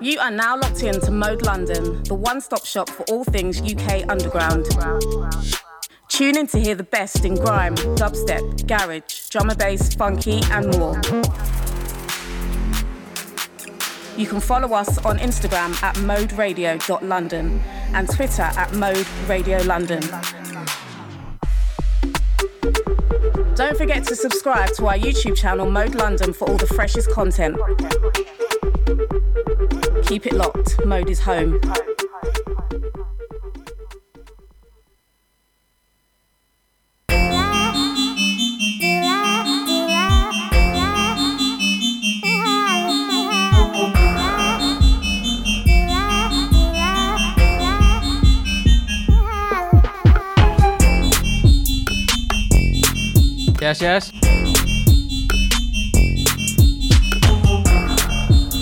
You are now locked in to Mode London, the one stop shop for all things UK underground. Tune in to hear the best in grime, dubstep, garage, drum and bass, funky, and more. You can follow us on Instagram at moderadio.london and Twitter at Mode Radio London. Don't forget to subscribe to our YouTube channel Mode London for all the freshest content. Keep it locked, Mode is home. Yes, yes.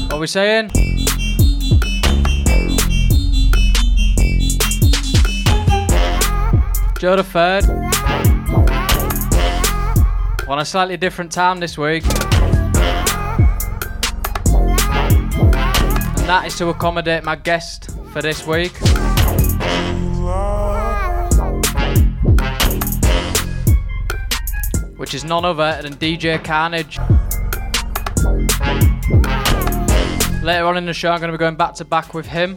What are we saying? Joe the Third. On a slightly different time this week. And that is to accommodate my guest for this week. Which is none other than DJ Carnage. Later on in the show, I'm going to be going back to back with him.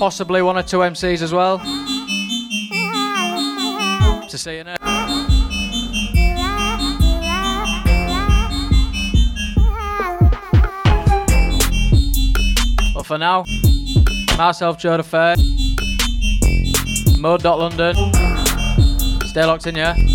Possibly one or two MCs as well. To see you now. But for now, myself, Joe the Third, Mode.London. Stay locked in, yeah?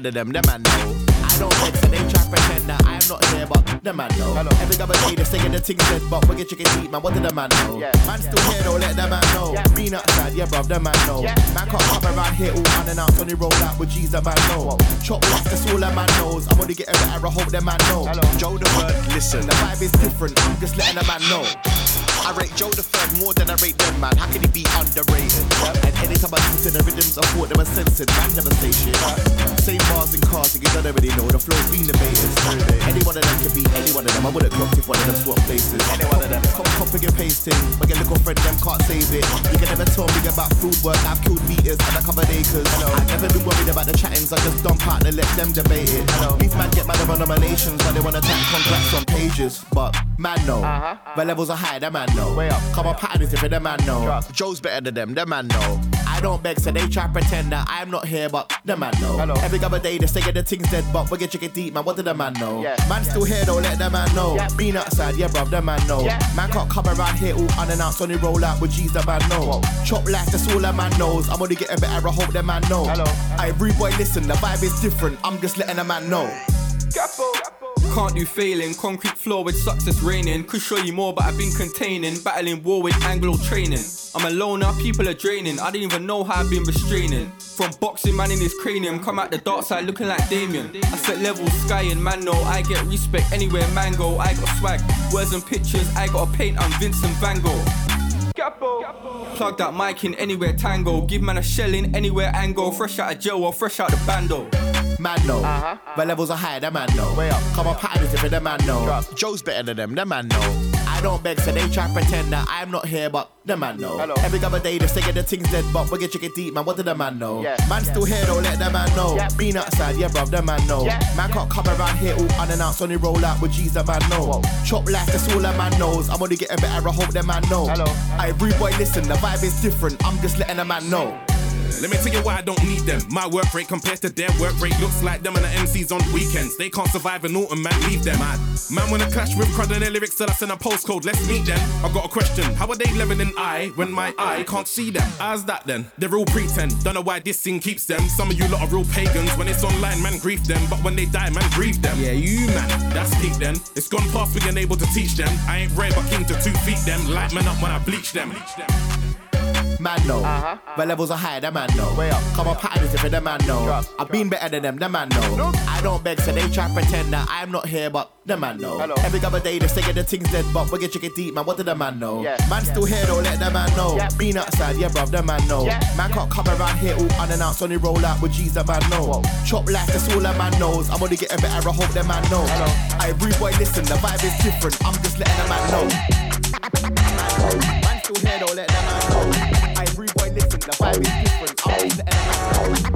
Better than them, that man know. I don't vex and they try pretend that I'm not here, but the man know. Hello. Every other day they saying the things dead, but get chicken deep, man. What did the man know? Yeah. Man still here, though, let the man know. Yeah. Being outside, yeah, bruv, the man know. Yeah. Man can't come around here all unannounced, only roll out with G's, the man know. Chop lock, that's all that man knows. I'm only getting better, I hope the man know. Hello. Joe the bird, listen, the vibe is different. I'm just letting the man know. I rate Joe the third more than I rate them, man. How can he be underrated? And anytime I listen to the rhythms, I thought they were censored. Man never say shit. Same bars and cars, you don't already know the flow's been debated. Any one of them can be any one of them. I wouldn't clock if one of them swap places. Any one of them. Come copying and pasting. My get little friend, them can't save it. You can never tell me about food work. I've killed meters and I covered acres. Hello. I never been worried about the chattings. I just dump out and let them debate it. Hello. These man get mad about nominations, but they wanna tap contracts on pages. But man, no. Uh-huh. The levels are high, that man know. Way up. Come on, pattern is if the man know. Joe's better than them, the man know. I don't beg, so they try pretend that I'm not here, but the man know. Hello. Every other day they say get the things dead, but we get chicken deep, man. What did the man know? Yeah. Man still here, though, let the man know. Yeah. Being outside, yeah, bruv, the man know. Yeah. Man can't come around here all unannounced, only roll out with G's, the man know. Whoa. Chop life, that's all the man knows. I'm only getting better, I hope the man know. Hello. I rude boy, listen, the vibe is different. I'm just letting the man know. Capo. Can't do failing, concrete floor with success raining. Could show you more, but I've been containing. Battling war with Anglo training. I'm a loner, people are draining. I didn't even know how I've been restraining. From boxing, man in his cranium. Come out the dark side looking like Damien. I set levels, sky and man no. I get respect anywhere man go. I got swag, words and pictures. I got a paint, I'm Vincent Van Gogh. Plug that mic in anywhere tango. Give man a shell in anywhere angle. Fresh out of jail or fresh out the bando man know. Uh-huh. My levels are higher, that man know. Way up. Come on, pattern is if the man know. Trust. Joe's better than them, that man know. I don't beg, so they try to pretend that I'm not here, but the man know. Hello. Every other day they say get the things dead, but we get chicken deep, man. What did the man know? Yeah. Man yeah. still here, though, let the man know. Yeah. Being outside, yeah, bruv, the man know. Yeah. Man can't come around here all unannounced, only roll out with G's, the man know. Whoa. Chop life, that's all the man knows. I'm only getting better, I hope the man know. Hello. I rude boy, listen, the vibe is different. I'm just letting the man know. Let me tell you why I don't need them. My work rate compared to their work rate looks like them and the MCs on weekends. They can't survive an autumn, man, leave them. Man, man wanna clash with crud and their lyrics, so I send a postcode. Let's meet them. I got a question. How are they leveling I when my eye can't see them? How's that then? They're all pretend. Don't know why this thing keeps them. Some of you lot are real pagans. When it's online, man, grief them. But when they die, man, grieve them. Yeah, you man, that's peak then. It's gone past being able to teach them. I ain't rare, but king to two feet them. Light man up when I bleach them. Bleach them man know. Uh-huh. My levels are higher, that man know. Way up. Come on, pattern is if the man know. Trust, I've trust. been better than them, the man know. Nope. I don't beg, so they try pretend that I'm not here, but the man know. Hello. Every other day they say that the things dead, but we get chicken deep, man. What did the man know? Yeah. Man yeah. still here, though, let the man know. Yeah. Being outside, yeah, bruv, the man know. Yeah. Man can't come around here all unannounced, only roll out with G's, the man know. Whoa. Chop life, that's all the man knows. I'm only getting better, I hope the man know. Hello. I rude boy, listen, the vibe is different. I'm just letting the man know. Man still here, though, let the man the vibe is different. I'm the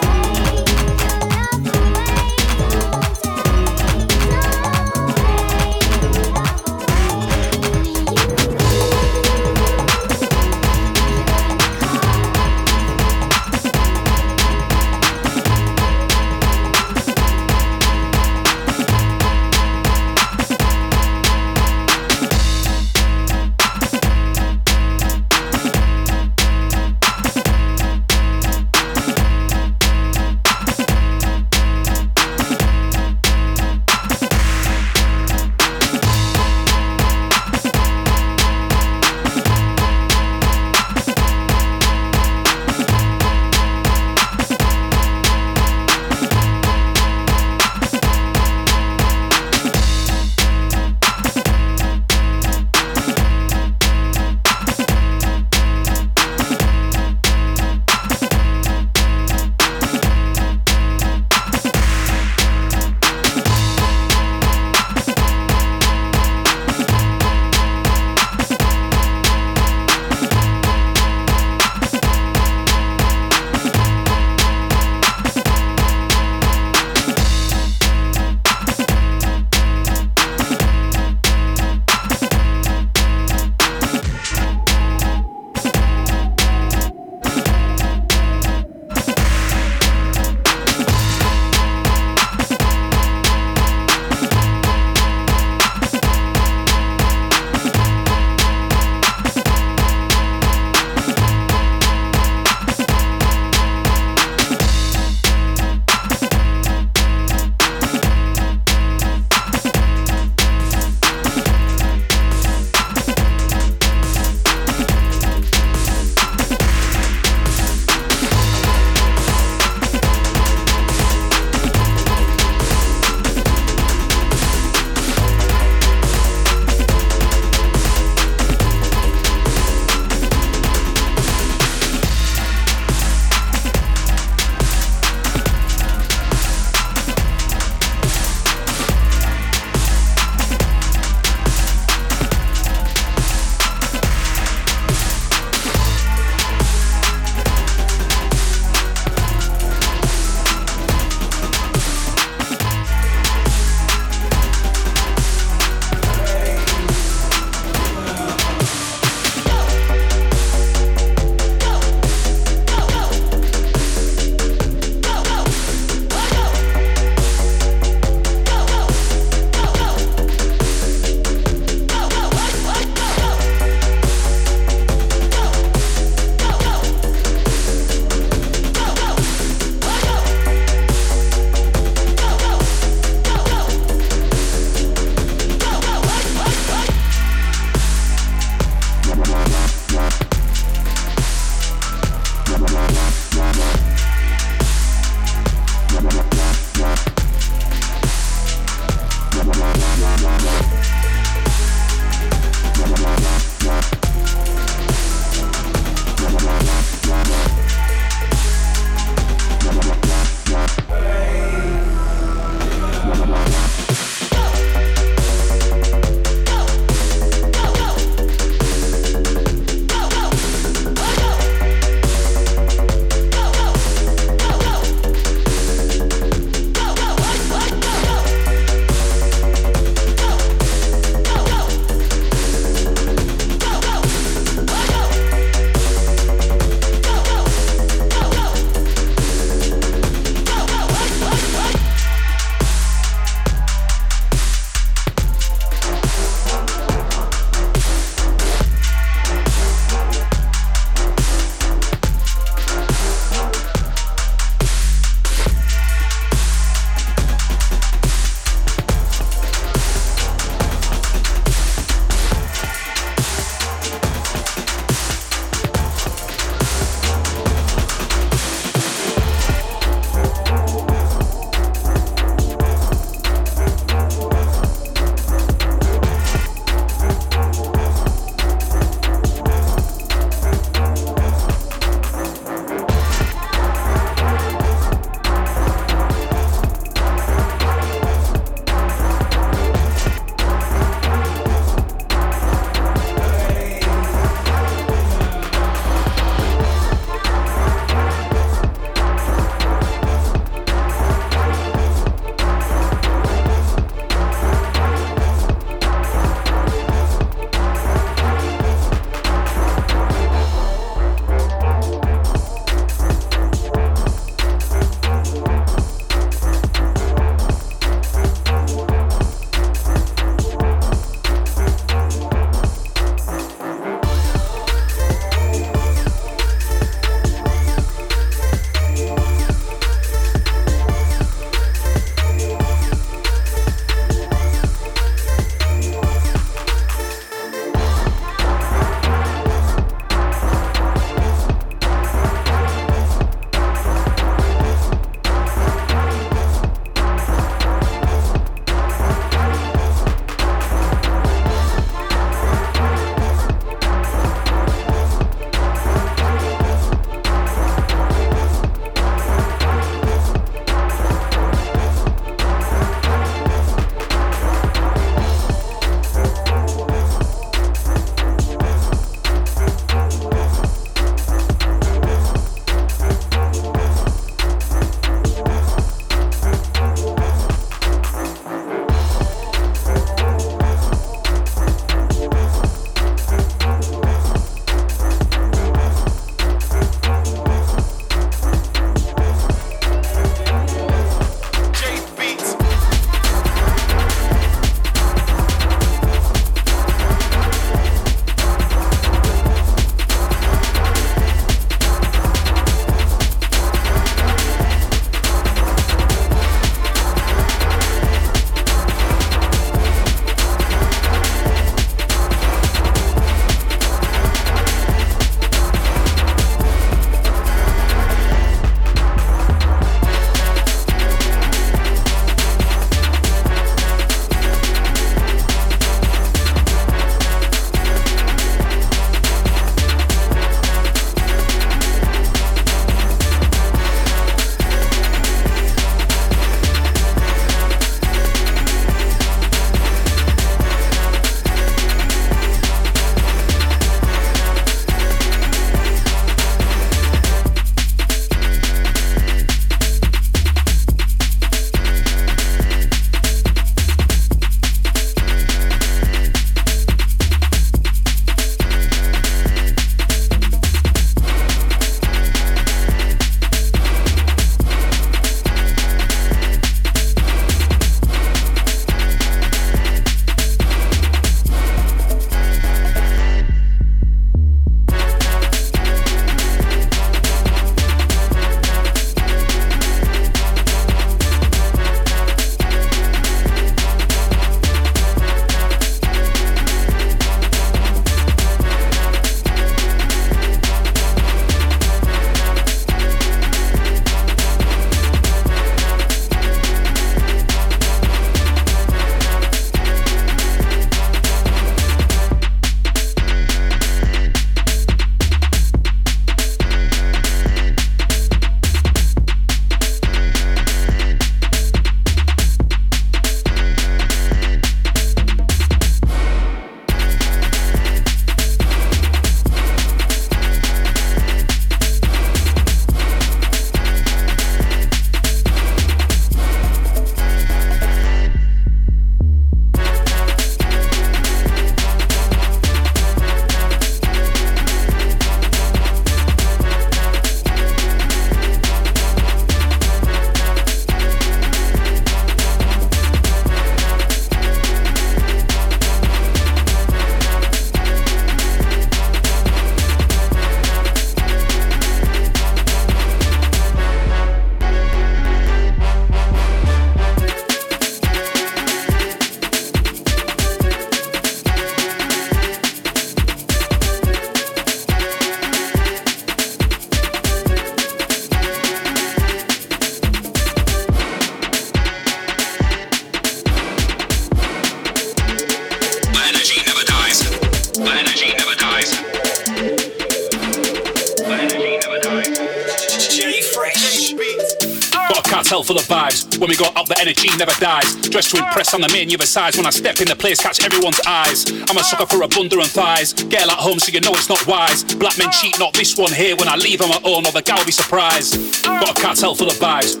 energy never dies. Dressed to impress on the main size. When I step in the place, catch everyone's eyes. I'm a sucker for a bundle and thighs. Girl at home, so you know it's not wise. Black men cheat, not this one here. When I leave on my own, or the gal will be surprised. Got a cartel full of vibes.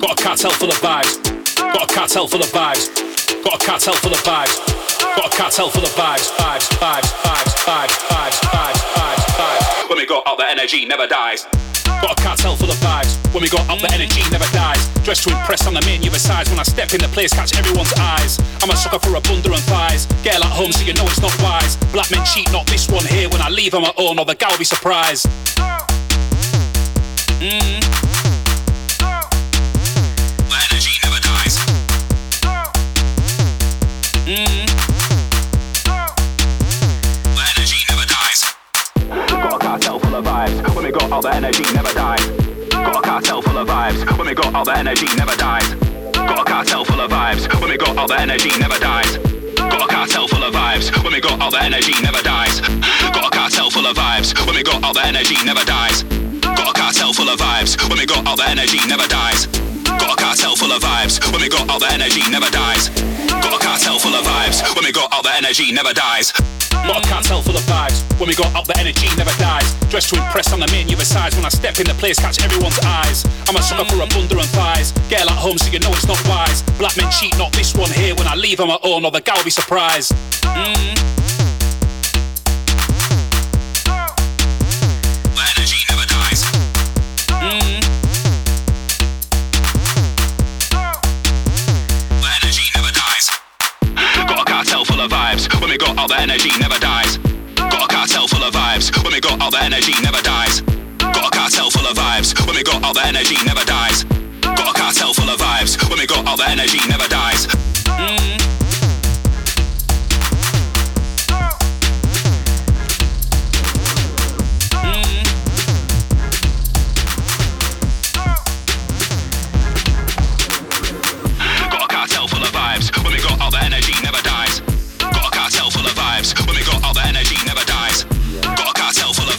Got a cartel full of vibes. Got a cartel full of vibes. Got a cartel full of vibes. Got a cartel full of vibes. Vibes, vibes, vibes, vibes, vibes, vibes, vibes, vibes. When we got up, the energy never dies. Got a cartel full of vibes. When we got up, the energy never dies. Dressed to impress on the menu besides. When I step in the place, catch everyone's eyes. I'm a sucker for a bundle and thighs. Girl at home, so you know it's not wise. Black men cheat, not this one here. When I leave on my own, or the gal be surprised. Mm. Got all the energy never dies. Got a cartel full of vibes. When we got all the energy never dies. Got a cartel full of vibes. When we got all the energy never dies. Got a cartel full of vibes. When we got all the energy never dies. Got a cartel full of vibes. When we got all the energy never dies. Got a cartel full of vibes. When we got all the energy never dies. Got a cartel full of vibes. When we got all the energy never dies. Got a cartel full of vibes. When we got up, the energy never dies. Dressed to impress on the main you're besides. When I step in the place, catch everyone's eyes. I'm a sucker for a bundle and thighs. Girl at home, so you know it's not wise. Black men cheat, not this one here. When I leave on my own, or the gal will be surprised. Mm. Vibes. When we got all the energy never dies. Got a cartel full of vibes. When we got all the energy never dies. Got a cartel full of vibes. When we got all the energy never dies. Got a cartel full of vibes. When we got all the energy never dies. Mm. Vibes. When we got all the energy never dies. Got a cartel full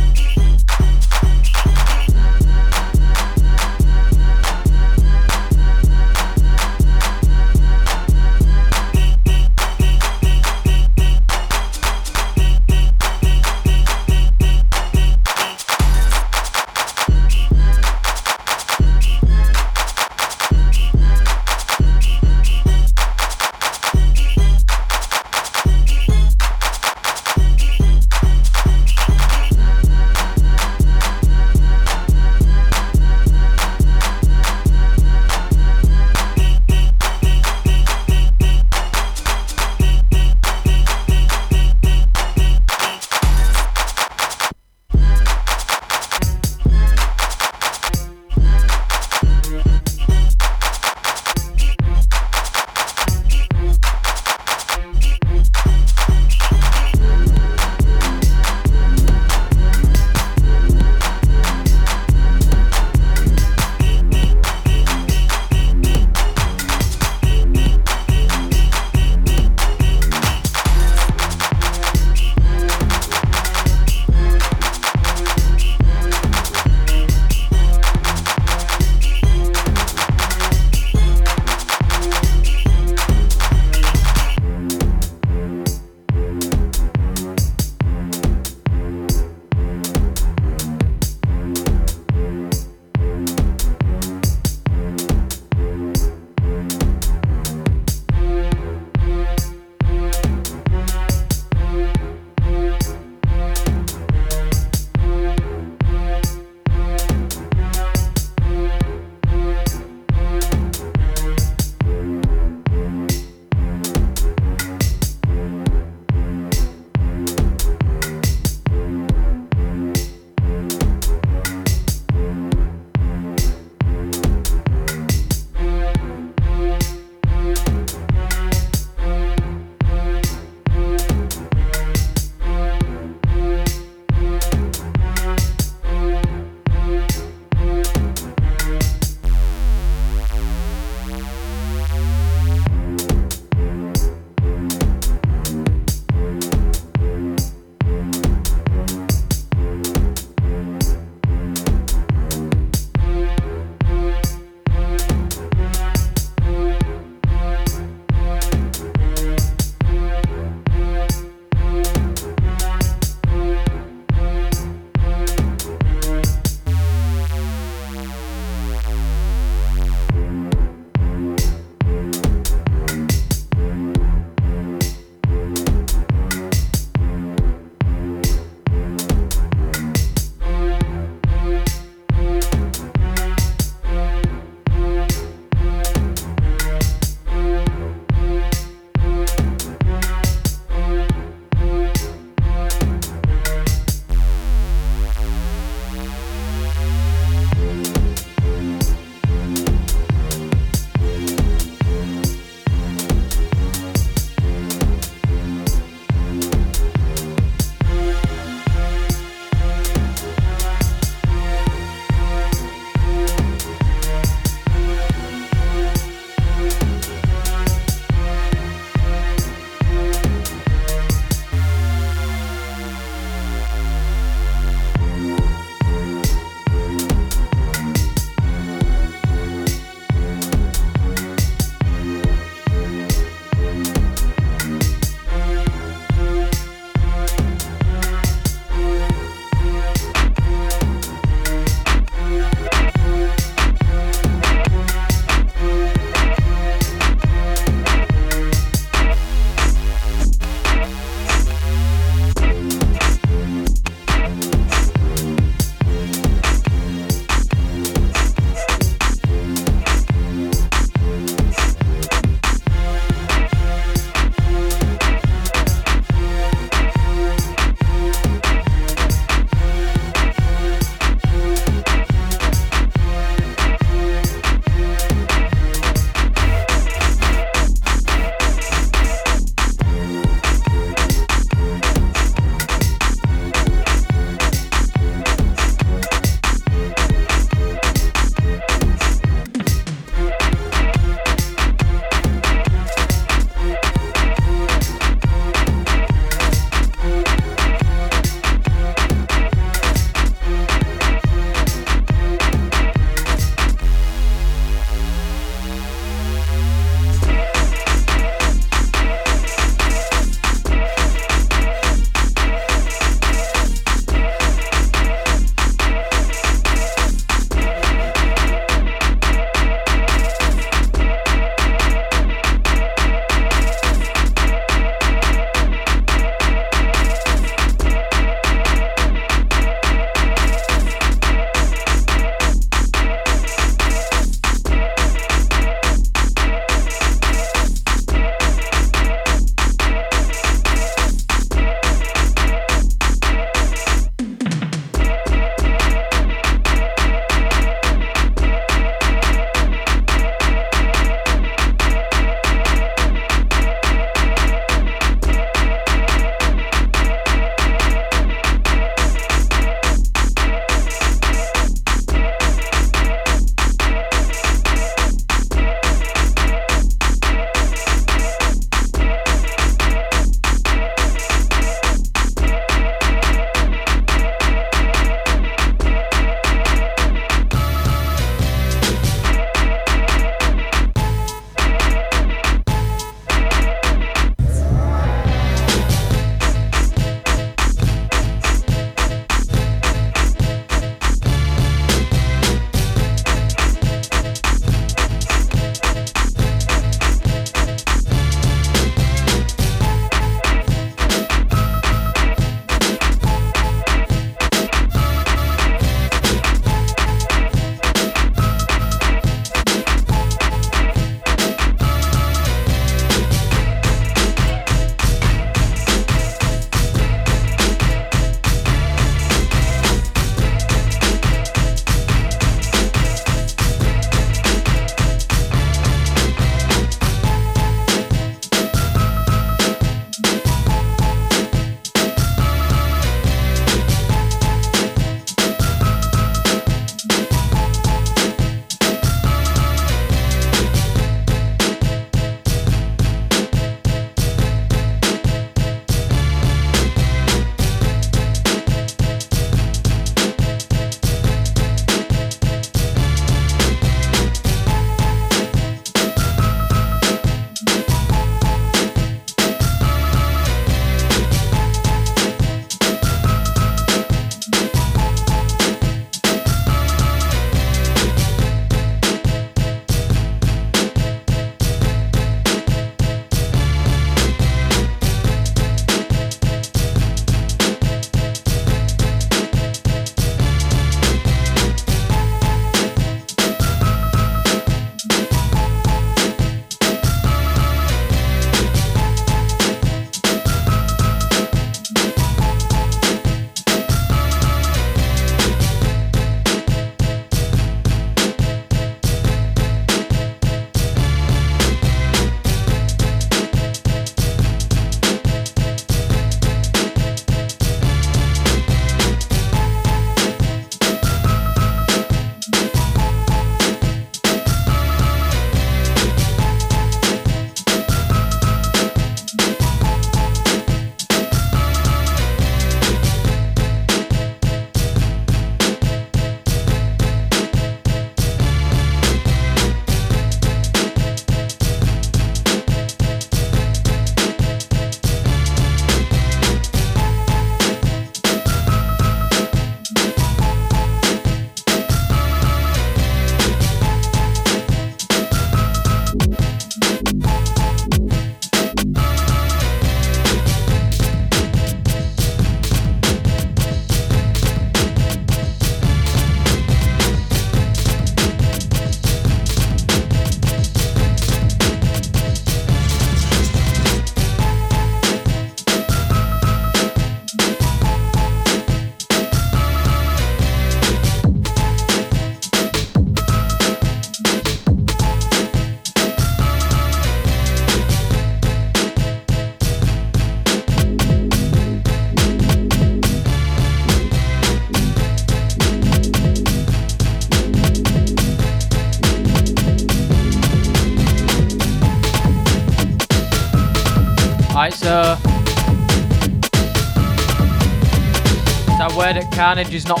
carnage is not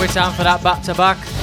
we time for that back to back.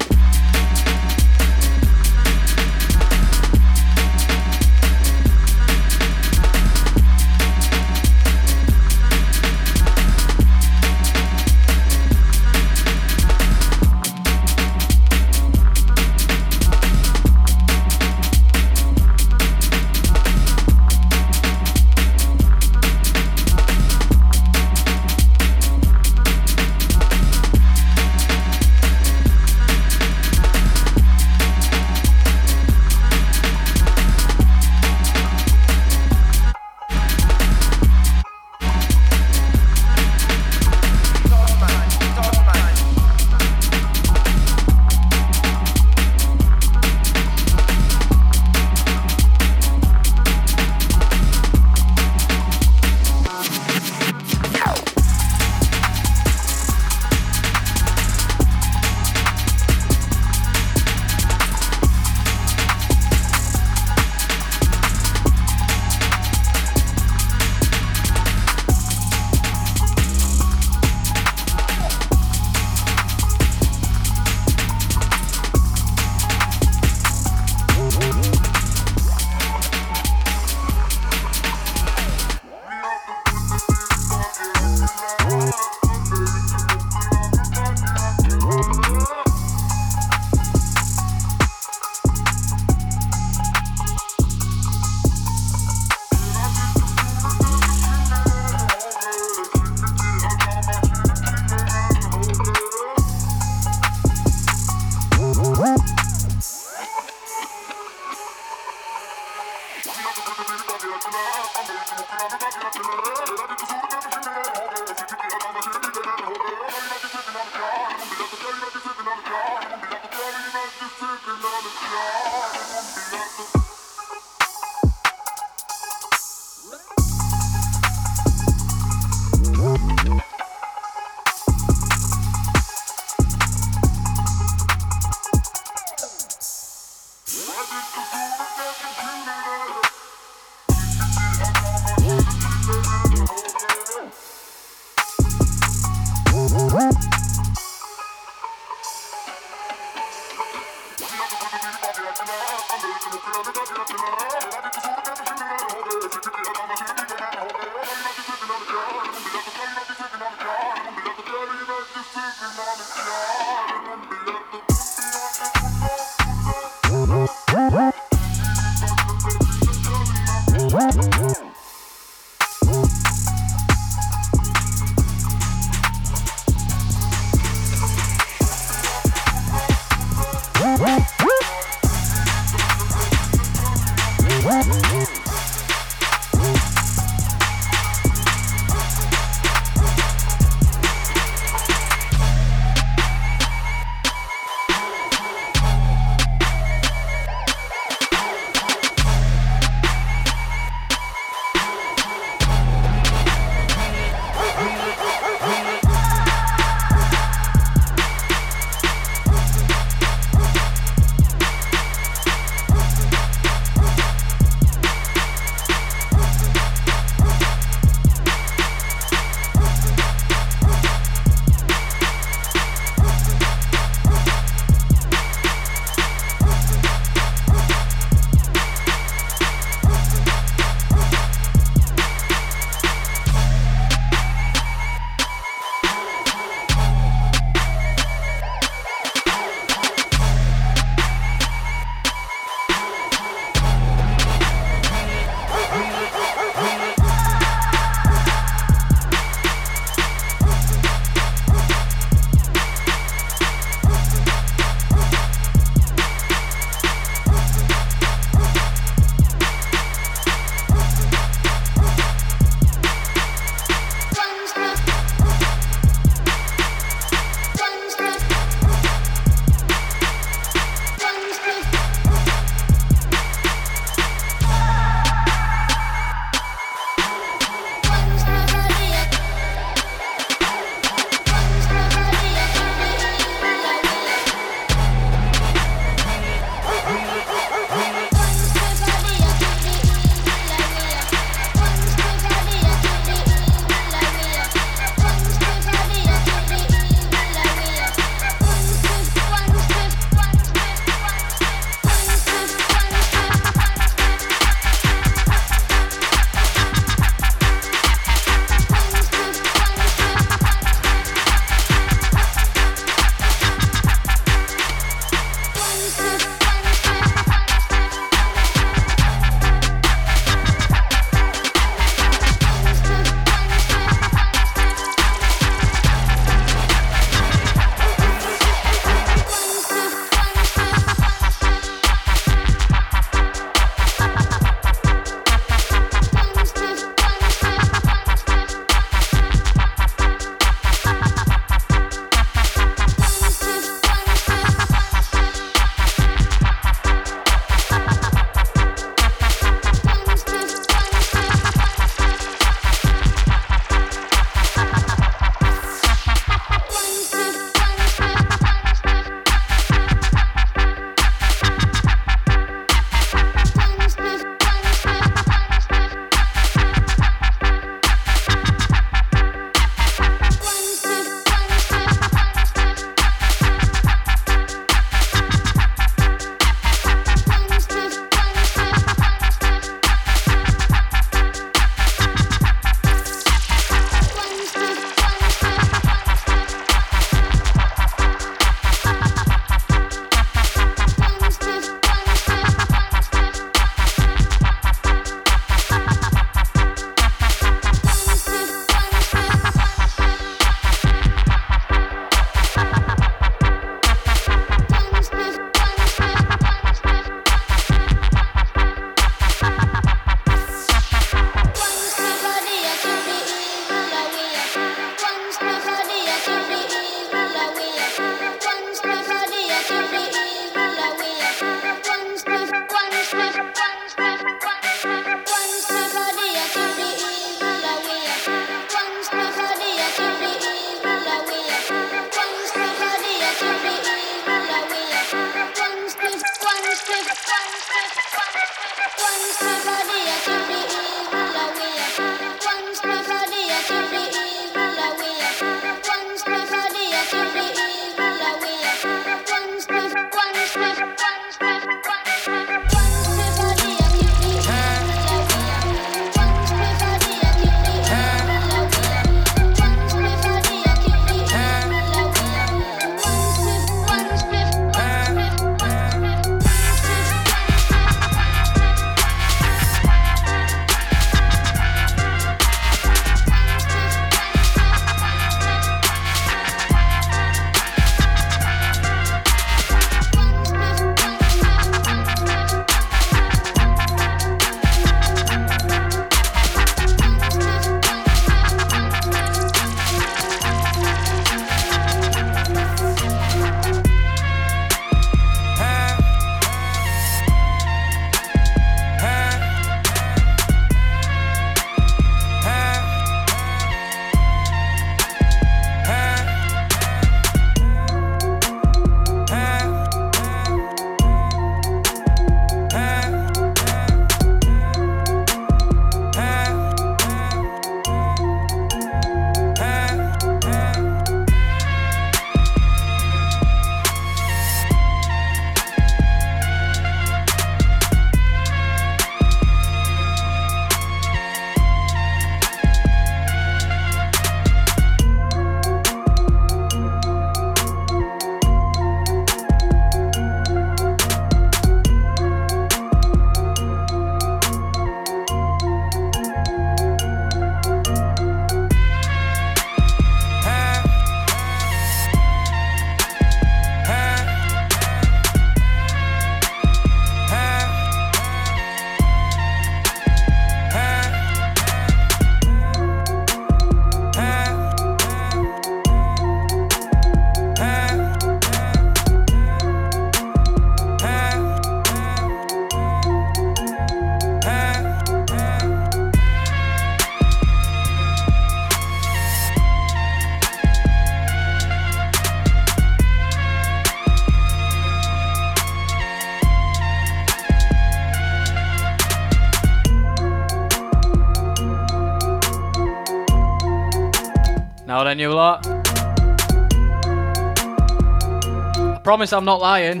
Promise I'm not lying.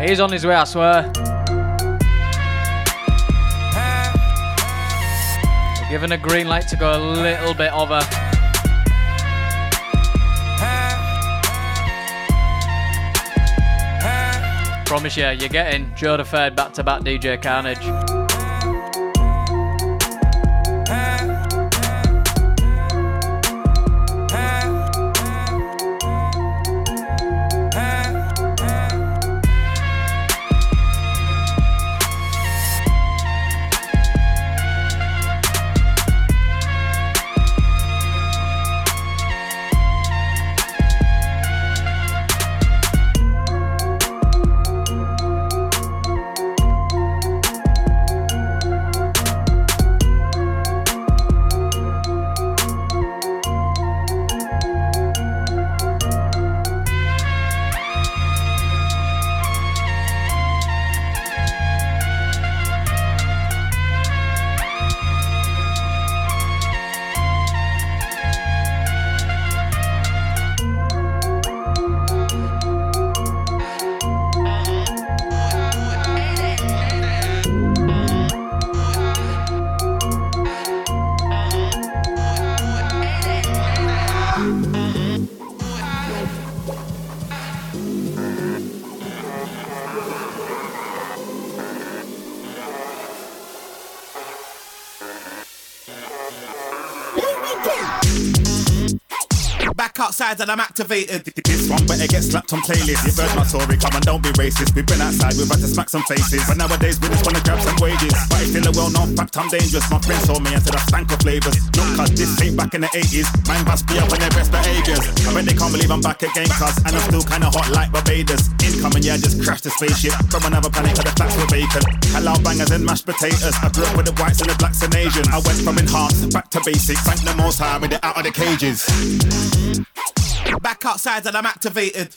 He's on his way, I swear. We're given a green light to go a little bit over. Promise you, you're getting Joe the Third back to back DJ Carnage. Outside and I'm activated. This one better get slapped on playlist. You've heard my story, come on, don't be racist. We've been outside, we've had to smack some faces. But nowadays we just wanna grab some wages. But it's still a well-known fact, I'm dangerous. My friends told me I said I stank of flavors. Not cause this ain't back in the 80s. Mine must be up in their best behaviors. I bet they can't believe I'm back again, cuz. And I'm still kinda hot like Barbados. Incoming, yeah, I just crashed the spaceship. From another planet, cause the flats were vacant. Hello bangers and mashed potatoes. I grew up with the whites and the blacks and Asians. I went from enhanced back to basic. Thank the most high, made it out of the cages. Back outside and I'm activated.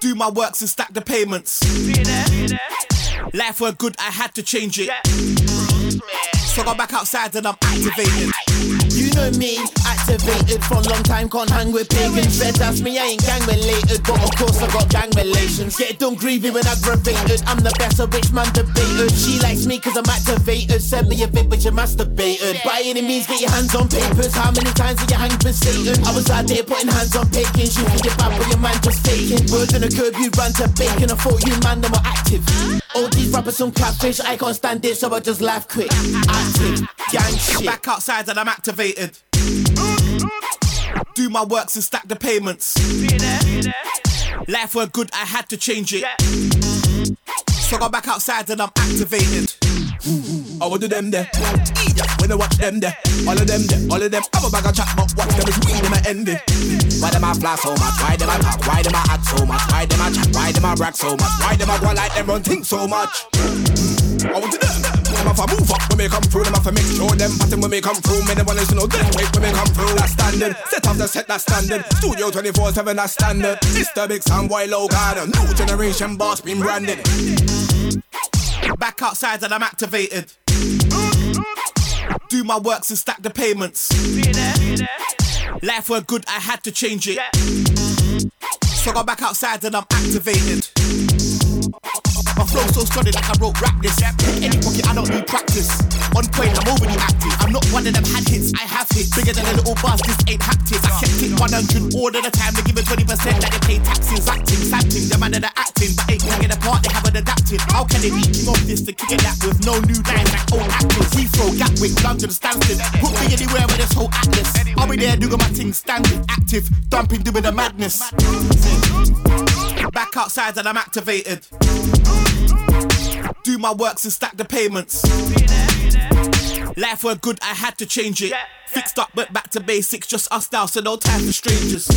Do my works and stack the payments. Life weren't good, I had to change it. So I got back outside and I'm activated. You know me, activated for long time, can't hang with pagans. Fed that's me, I ain't gang related, but of course I got gang relations. Get done grieving when aggravated. I'm the best of rich man debated. She likes me cause I'm activated. Send me a vid but you masturbated. By any means, get your hands on papers. How many times have you hanged for Satan? I was out there putting hands on. You think you're bad, but your man just faking. Words in a curb, you run to bacon. I thought you man, them were active. All these rappers some catfish, I can't stand it, so I just laugh quick. Active, gang shit. Back outside and I'm activated. Do my works and stack the payments. Life were good, I had to change it. So I got back outside and I'm activated. I will do them there. When I watch them there, all of them there, all of them have a bag of chat, but watch them is weed in my envy. Why them I fly so much? Why them I talk? Why them I act so much? Why them I chat? Why them I brag so much? Why them I go like them run think so much? I want to them. Them have to move up when they come through. Them have to make sure them pattern when they come through. Me never listen to them wait when they come through. That's standard. Set up the set that's standard. Studio 24/7 that's standard. The big sound boy low garden. New generation boss been branded. Back outside and I'm activated. Do my works and stack the payments. Life were good, I had to change it. So I got back outside and I'm activated. My flow so solid like I wrote rap this. Any pocket, I don't need practice. On point, I'm already active. I'm not one of them had hits, I have hits. Bigger than a little buzz, this ain't haptics. I kept it 100 all of the time. They give it 20% that they pay taxes. Acting, sampling, the man that are acting. But ain't hanging apart, they haven't adapted. How can they be king of this to kick it that with no new lines like old actors? Heathrow, Gatwick, London, Stansted. Put me anywhere with this whole atlas. I'll be there doing my thing, standing, active, dumping, doing the madness. Back outside and I'm activated. Do my works and stack the payments. Life were good, I had to change it. Fixed up, went back to basics, just us now, so no time for strangers.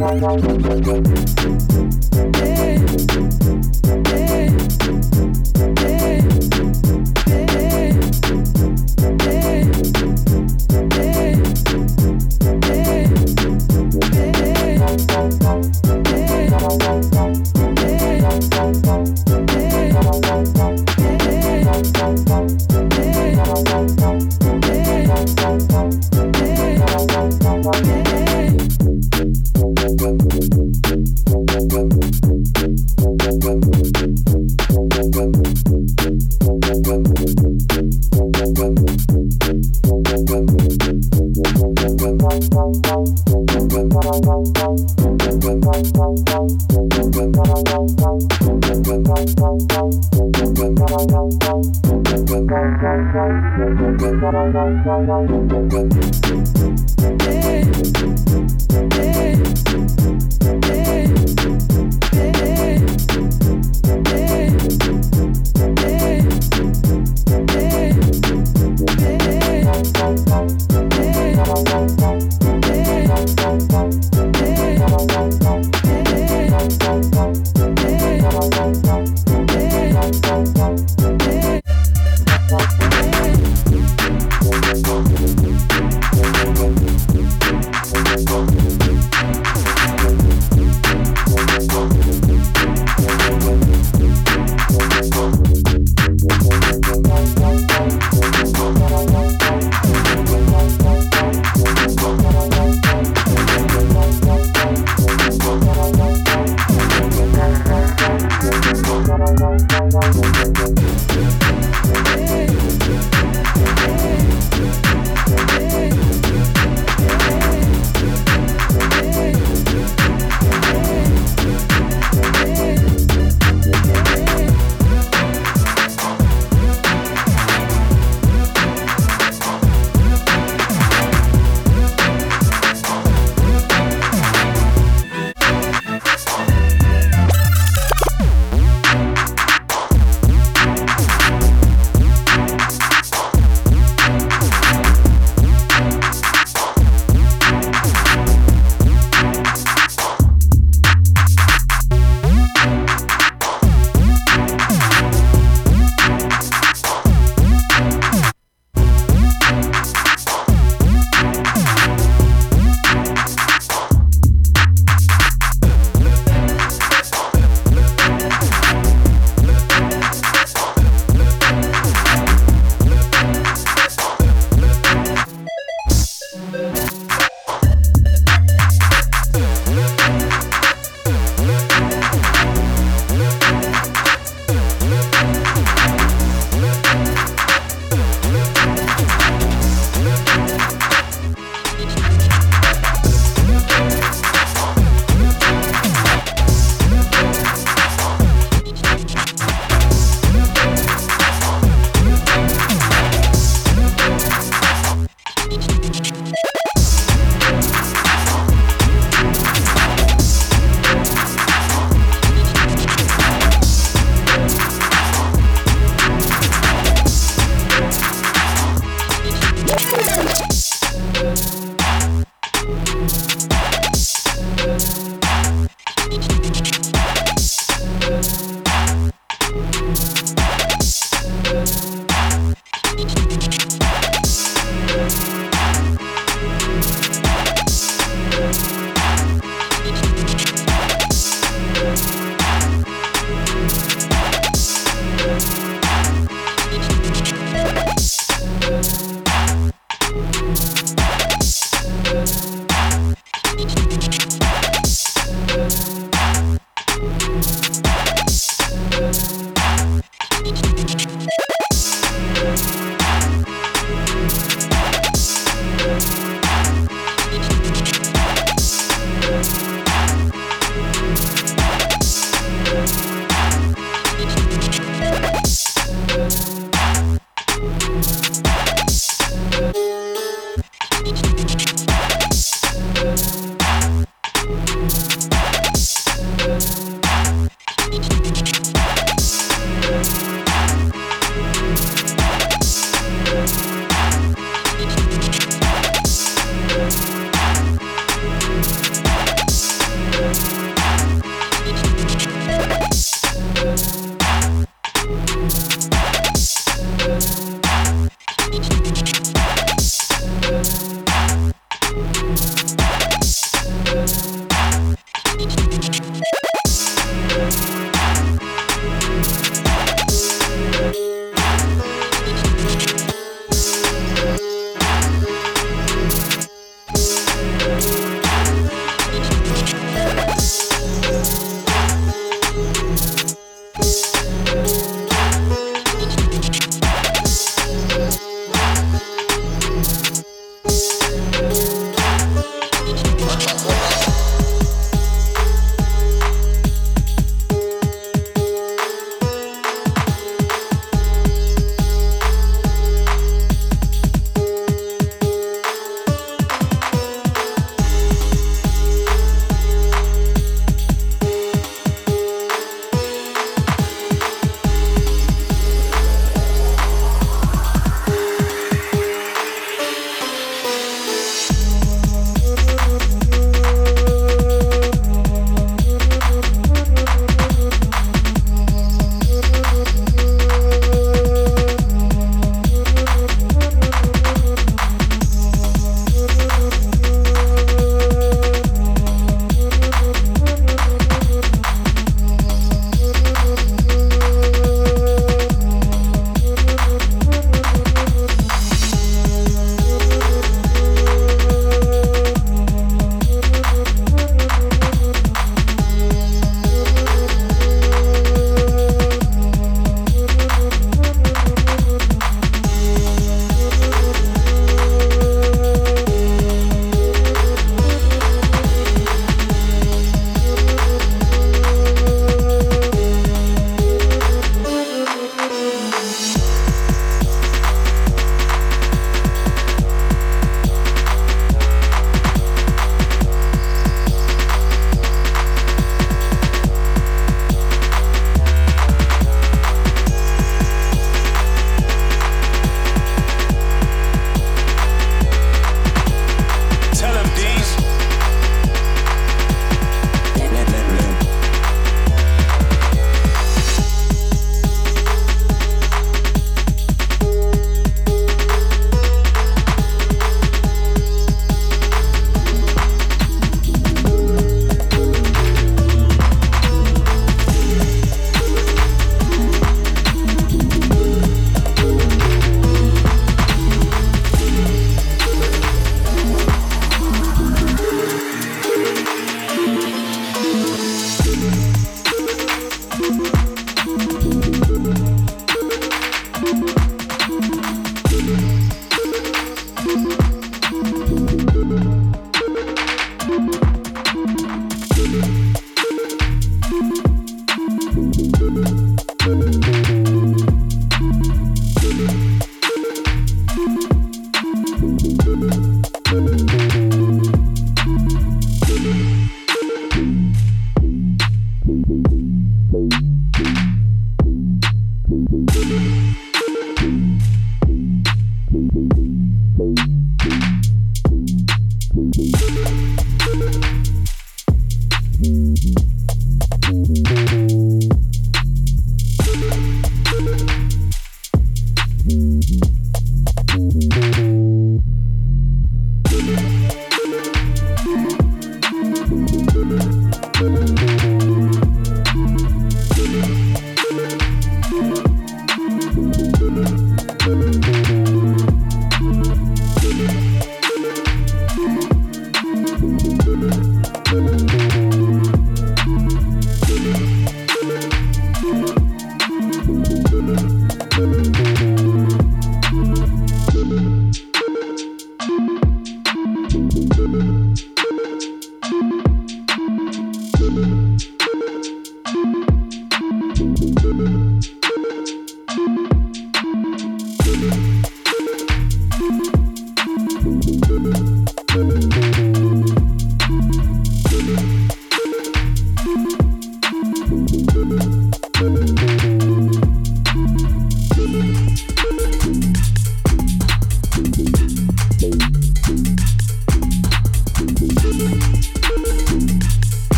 Yeah.